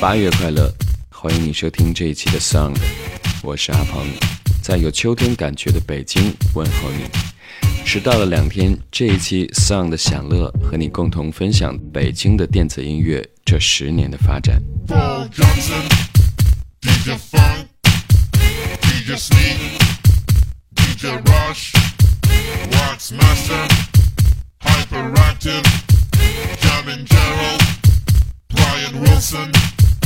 八月快乐，欢迎你收听这一期的 Sound，我是阿鹏，在有秋天感觉的北京问候你。迟到了两天，这一期 Sound 的享乐和你共同分享北京的电子音乐这十年的发展。Brian Wilson,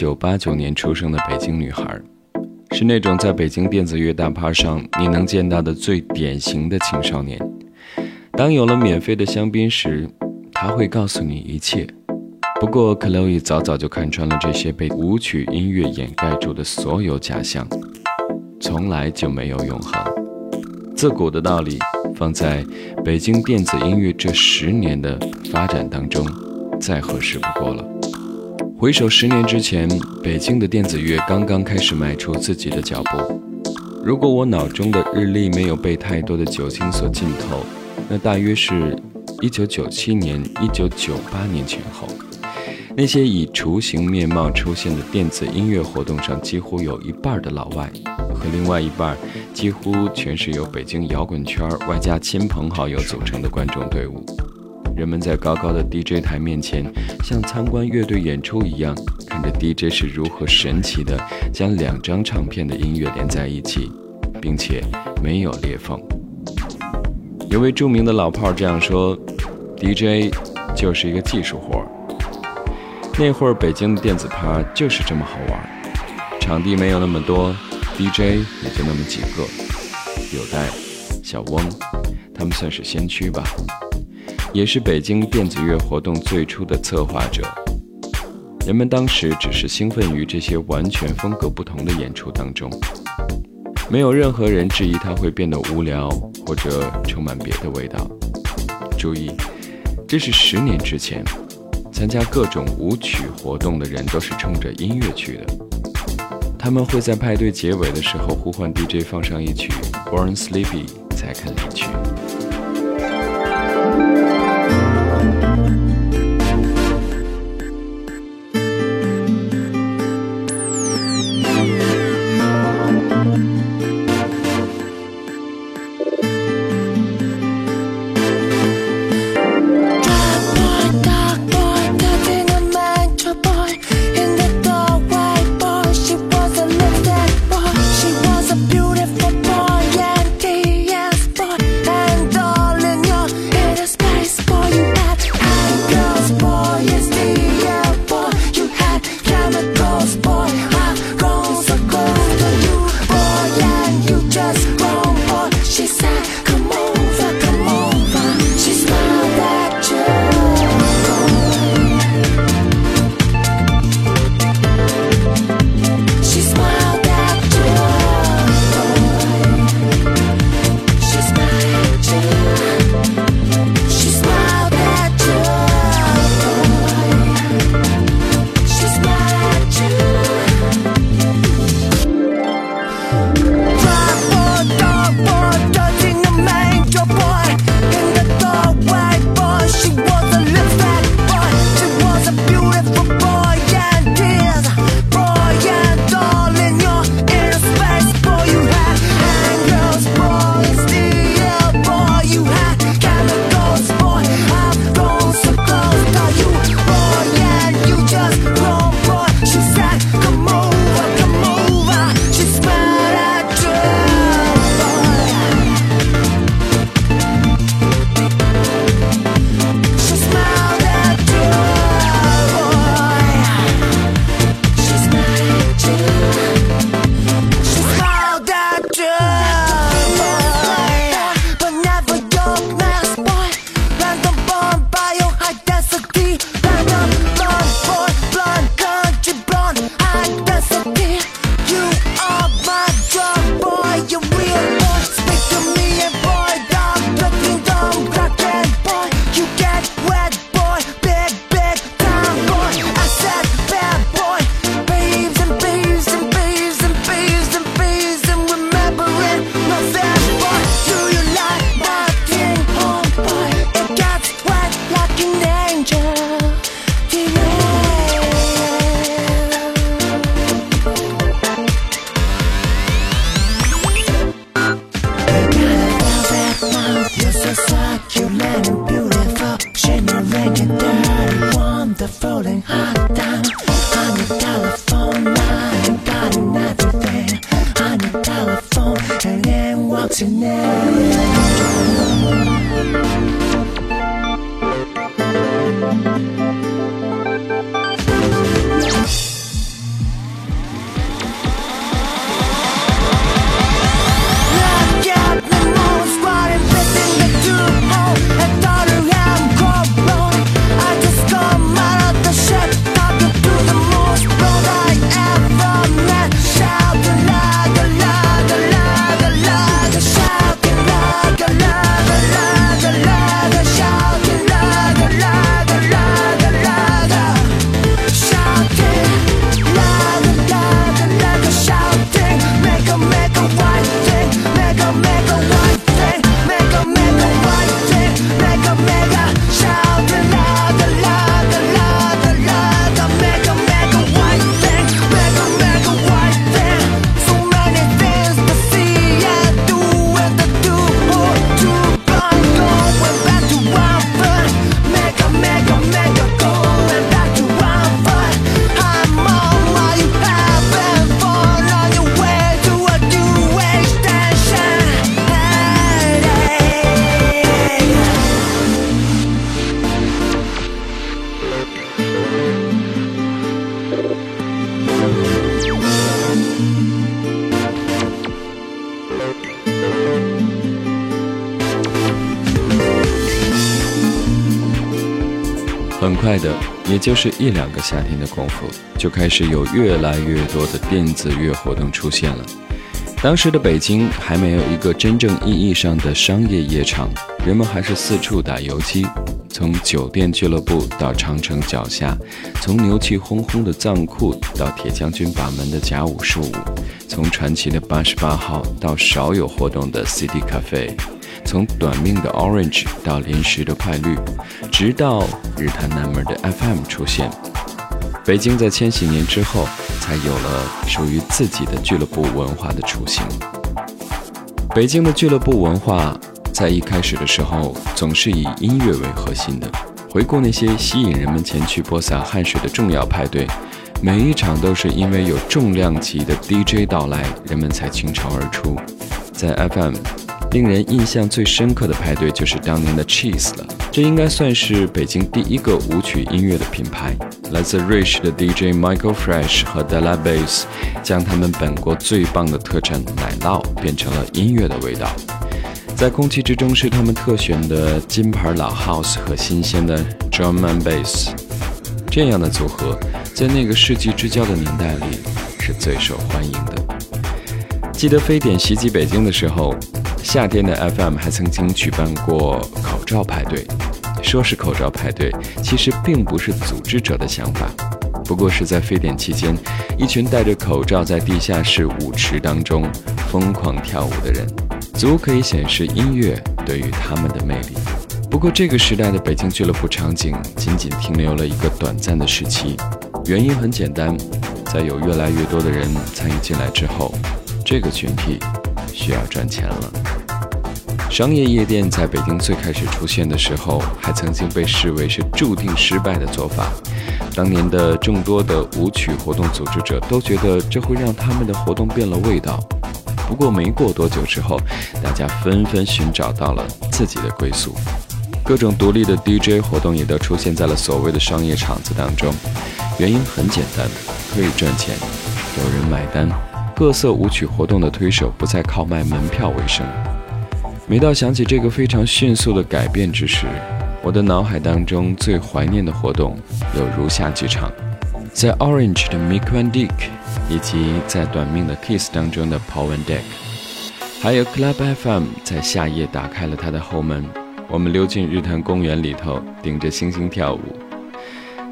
一个1989年出生的北京女孩，是那种在北京电子乐大趴上你能见到的最典型的青少年。当有了免费的香槟时，他会告诉你一切。不过，Chloe 早早就看穿了这些被舞曲音乐掩盖住的所有假象，从来就没有永恒。自古的道理，放在北京电子音乐这十年的发展当中，再合适不过了。回首十年之前，北京的电子乐刚刚开始迈出自己的脚步。如果我脑中的日历没有被太多的酒精所浸透，那大约是1997年、1998年前后。那些以雏形面貌出现的电子音乐活动上，几乎有一半的老外，和另外一半几乎全是由北京摇滚圈外加亲朋好友组成的观众队伍。人们在高高的 DJ 台面前，像参观乐队演出一样，看着 DJ 是如何神奇的将两张唱片的音乐连在一起，并且没有裂缝。有位著名的老炮这样说：“DJ 就是一个技术活儿。”那会儿北京的电子趴就是这么好玩，场地没有那么多，DJ 也就那么几个，有代、小翁，他们算是先驱吧。也是北京电子乐活动最初的策划者。人们当时只是兴奋于这些完全风格不同的演出当中，没有任何人质疑它会变得无聊或者充满别的味道。注意，这是十年之前，参加各种舞曲活动的人都是冲着音乐去的。他们会在派对结尾的时候呼唤 DJ 放上一曲《Born Sleepy》才肯离去。holding on. 快的，也就是一两个夏天的功夫，就开始有越来越多的电子乐活动出现了。当时的北京还没有一个真正意义上的商业夜场，人们还是四处打游击，从酒店俱乐部到长城脚下，从牛气哄哄的藏库到铁将军把门的甲午十五，从传奇的八十八号到少有活动的 CD Cafe，从短命的 Orange 到临时的快绿，直到日坛南门的 FM 出现。北京在千禧年之后，才有了属于自己的俱乐部文化的雏形。北京的俱乐部文化在一开始的时候，总是以音乐为核心的。回顾那些吸引人们前去播撒汗水的重要派对，每一场都是因为有重量级的 DJ 到来，人们才倾巢而出。在 FM，令人印象最深刻的派对就是当年的 Cheese 了。这应该算是北京第一个舞曲音乐的品牌。来自瑞士的 DJ Michael Fresh 和 Della Bass 将他们本国最棒的特产奶酪变成了音乐的味道。在空气之中是他们特选的金牌老 House 和新鲜的 Drum and Bass。这样的组合，在那个世纪之交的年代里是最受欢迎的。记得非典袭击北京的时候，夏天的 FM 还曾经举办过口罩派对。说是口罩派对，其实并不是组织者的想法，不过是在非典期间，一群戴着口罩在地下室舞池当中疯狂跳舞的人，足可以显示音乐对于他们的魅力。不过这个时代的北京俱乐部场景仅仅停留了一个短暂的时期，原因很简单，在有越来越多的人参与进来之后，这个群体需要赚钱了。商业夜店在北京最开始出现的时候，还曾经被视为是注定失败的做法。当年的众多的舞曲活动组织者都觉得这会让他们的活动变了味道。不过没过多久之后，大家纷纷寻找到了自己的归宿，各种独立的 DJ 活动也都出现在了所谓的商业场子当中。原因很简单，可以赚钱，有人买单。各色舞曲活动的推手不再靠卖门票为生。每到想起这个非常迅速的改变之时，我的脑海当中最怀念的活动有如下几场：在 Orange 的 Mick Van d y k 以及在短命的 Kiss 当中的 Paul Van d y k 还有 Club FM 在夏夜打开了它的后门，我们溜进日坛公园里头，顶着星星跳舞。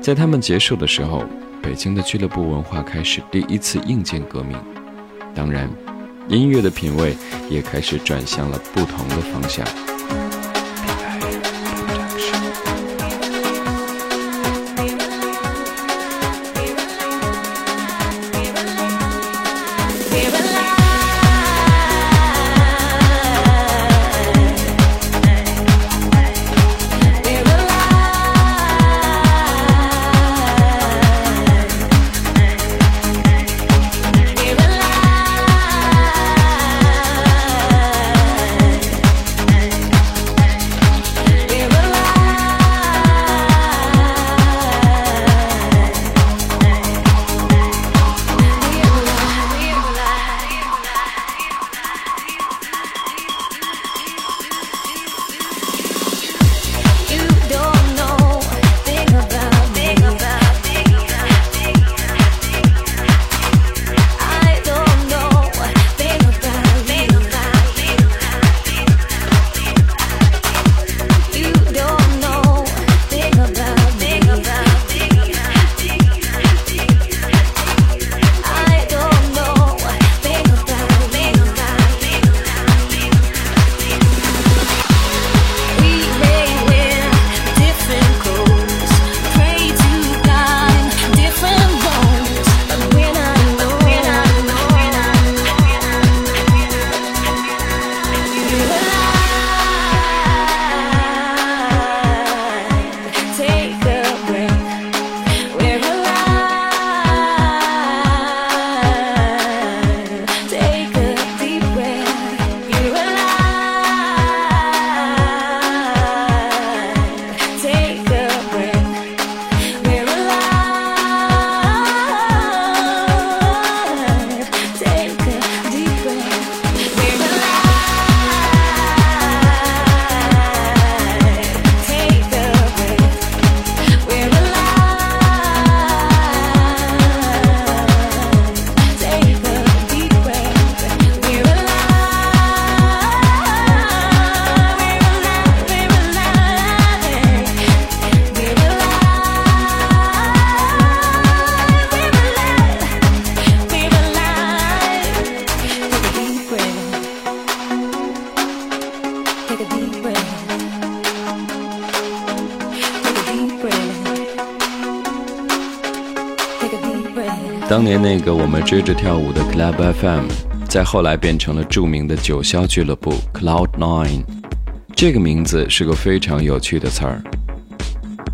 在他们结束的时候，北京的俱乐部文化开始第一次硬件革命，当然。音乐的品味也开始转向了不同的方向。当年那个我们追着跳舞的 Club FM，在后来变成了著名的九霄俱乐部 Cloud Nine。这个名字是个非常有趣的词儿，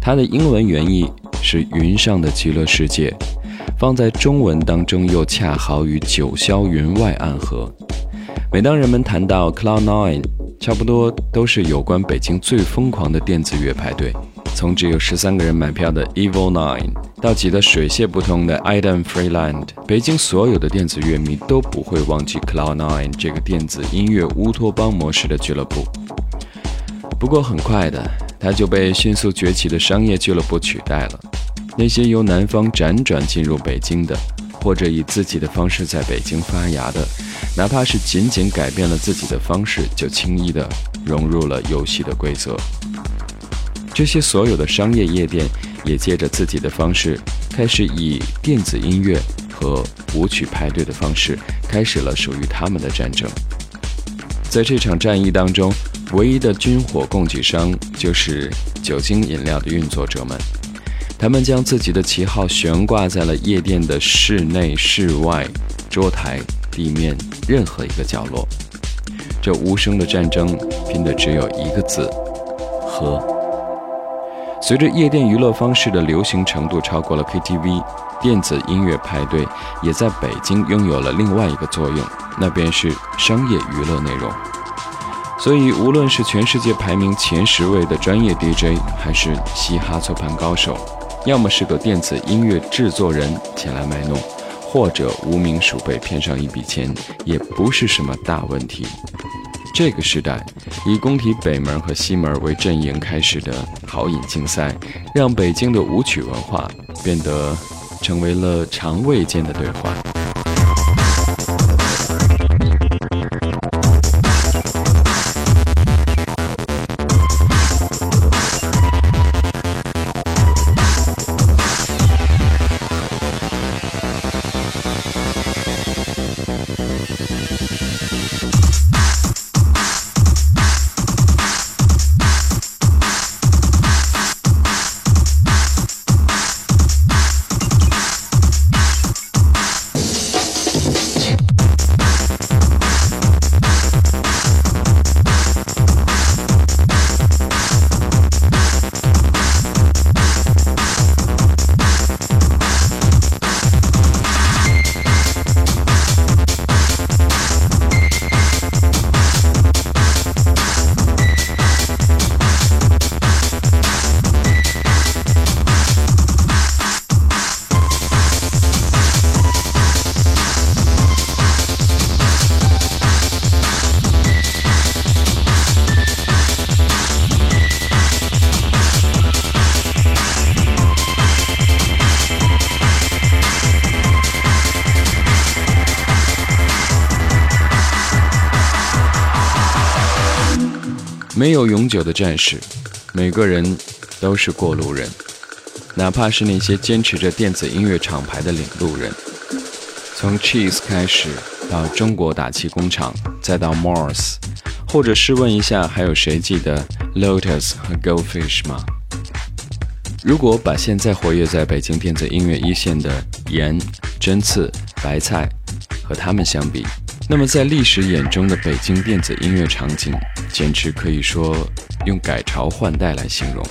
它的英文原意是“云上的极乐世界”，放在中文当中又恰好与九霄云外暗合。每当人们谈到 Cloud Nine，差不多都是有关北京最疯狂的电子乐派对。从只有十三个人买票的 Evil Nine，到挤得水泄不通的 Idem Freeland，北京所有的电子乐迷都不会忘记 Cloud Nine 这个电子音乐乌托邦模式的俱乐部。不过很快的，它就被迅速崛起的商业俱乐部取代了。那些由南方辗转进入北京的，或者以自己的方式在北京发芽的，哪怕是仅仅改变了自己的方式，就轻易的融入了游戏的规则。这些所有的商业夜店也借着自己的方式，开始以电子音乐和舞曲派对的方式，开始了属于他们的战争。在这场战役当中，唯一的军火供给商就是酒精饮料的运作者们。他们将自己的旗号悬挂在了夜店的室内、室外、桌台、地面任何一个角落。这无声的战争拼的只有一个字：喝。随着夜店娱乐方式的流行程度超过了 KTV，电子音乐派对也在北京拥有了另外一个作用，那便是商业娱乐内容。所以，无论是全世界排名前十位的专业 DJ，还是嘻哈搓盘高手，要么是个电子音乐制作人前来卖弄，或者无名鼠辈骗上一笔钱，也不是什么大问题。这个时代，以工体北门和西门为阵营开始的豪饮竞赛，让北京的舞曲文化变得成为了肠胃间的对话。没有永久的战士，每个人都是过路人，哪怕是那些坚持着电子音乐厂牌的领路人。从 Cheese 开始，到中国打气工厂，再到 Mars，或者试问一下，还有谁记得 Lotus 和 Goldfish 吗？如果把现在活跃在北京电子音乐一线的盐、针刺、白菜和他们相比，那么在历史眼中的北京电子音乐场景，简直可以说用改朝换代来形容。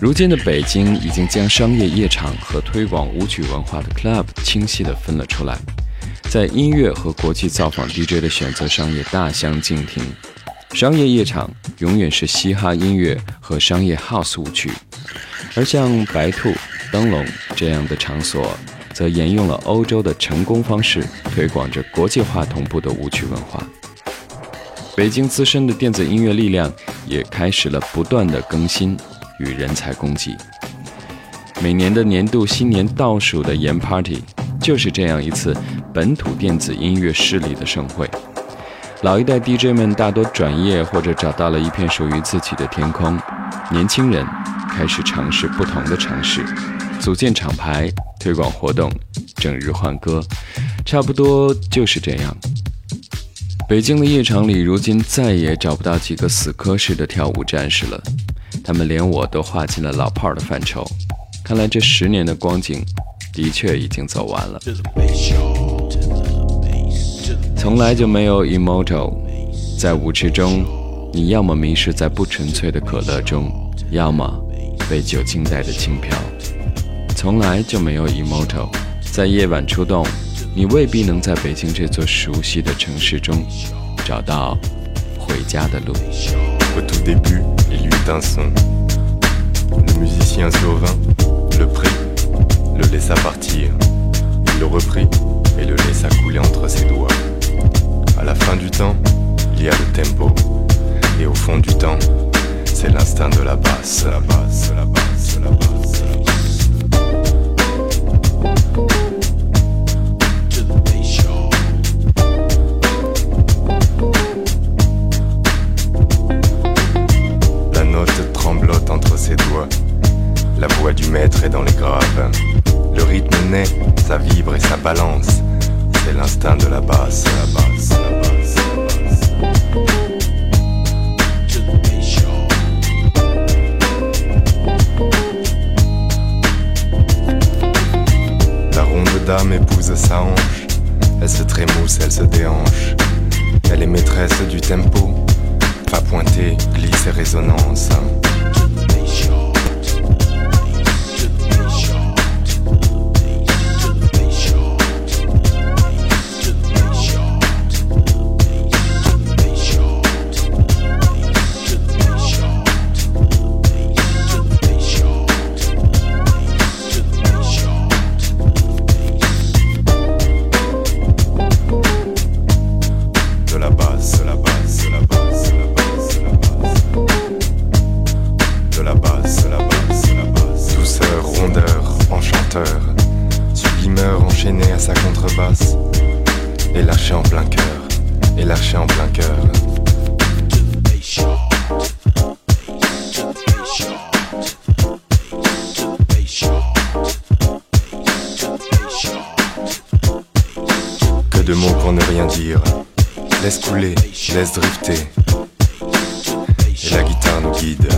如今的北京已经将商业夜场和推广舞曲文化的 club 清晰地分了出来，在音乐和国际造访 DJ 的选择上也大相径庭。商业夜场永远是嘻哈音乐和商业 house 舞曲，而像白兔、灯笼这样的场所，则沿用了欧洲的成功方式，推广着国际化同步的舞曲文化。北京资深的电子音乐力量也开始了不断的更新与人才供给。每年的年度新年倒数的研 Party，就是这样一次本土电子音乐势力的盛会。老一代 DJ 们大多转业或者找到了一片属于自己的天空，年轻人开始尝试不同的尝试，组建厂牌、推广活动、整日换歌，差不多就是这样。北京的夜场里，如今再也找不到几个死磕式的跳舞战士了，他们连我都划进了老炮儿的范畴。看来这十年的光景，的确已经走完了。从来就没有 immortal，在舞池中，你要么迷失在不纯粹的可乐中，要么被酒精带的轻飘。从来就没有 immortal，在夜晚出动，你未必能在北京这座熟悉的城市中找到回家的路。 Au tout début, il y eut un son. Le musicien survint, le prit, le laissa partir. Il le reprit et le laissa couler entre ses doigts. À la fin du temps, il y a le tempo. Et au fond du temps, c'est l'instinct de la basse, la basse, la basse, la basse, la basse. Voix du maître est dans les graves. Le rythme naît, ça vibre et ça balance. C'est l'instinct de la basse, la basse, la basse, la ronde dame épouse sa hanche. Elle se trémousse, elle se déhanche. Elle est maîtresse du tempo. Pas pointé, glisse et résonance. De mots pour ne rien dire. Laisse couler, laisse drifter. Et la guitare nous guide.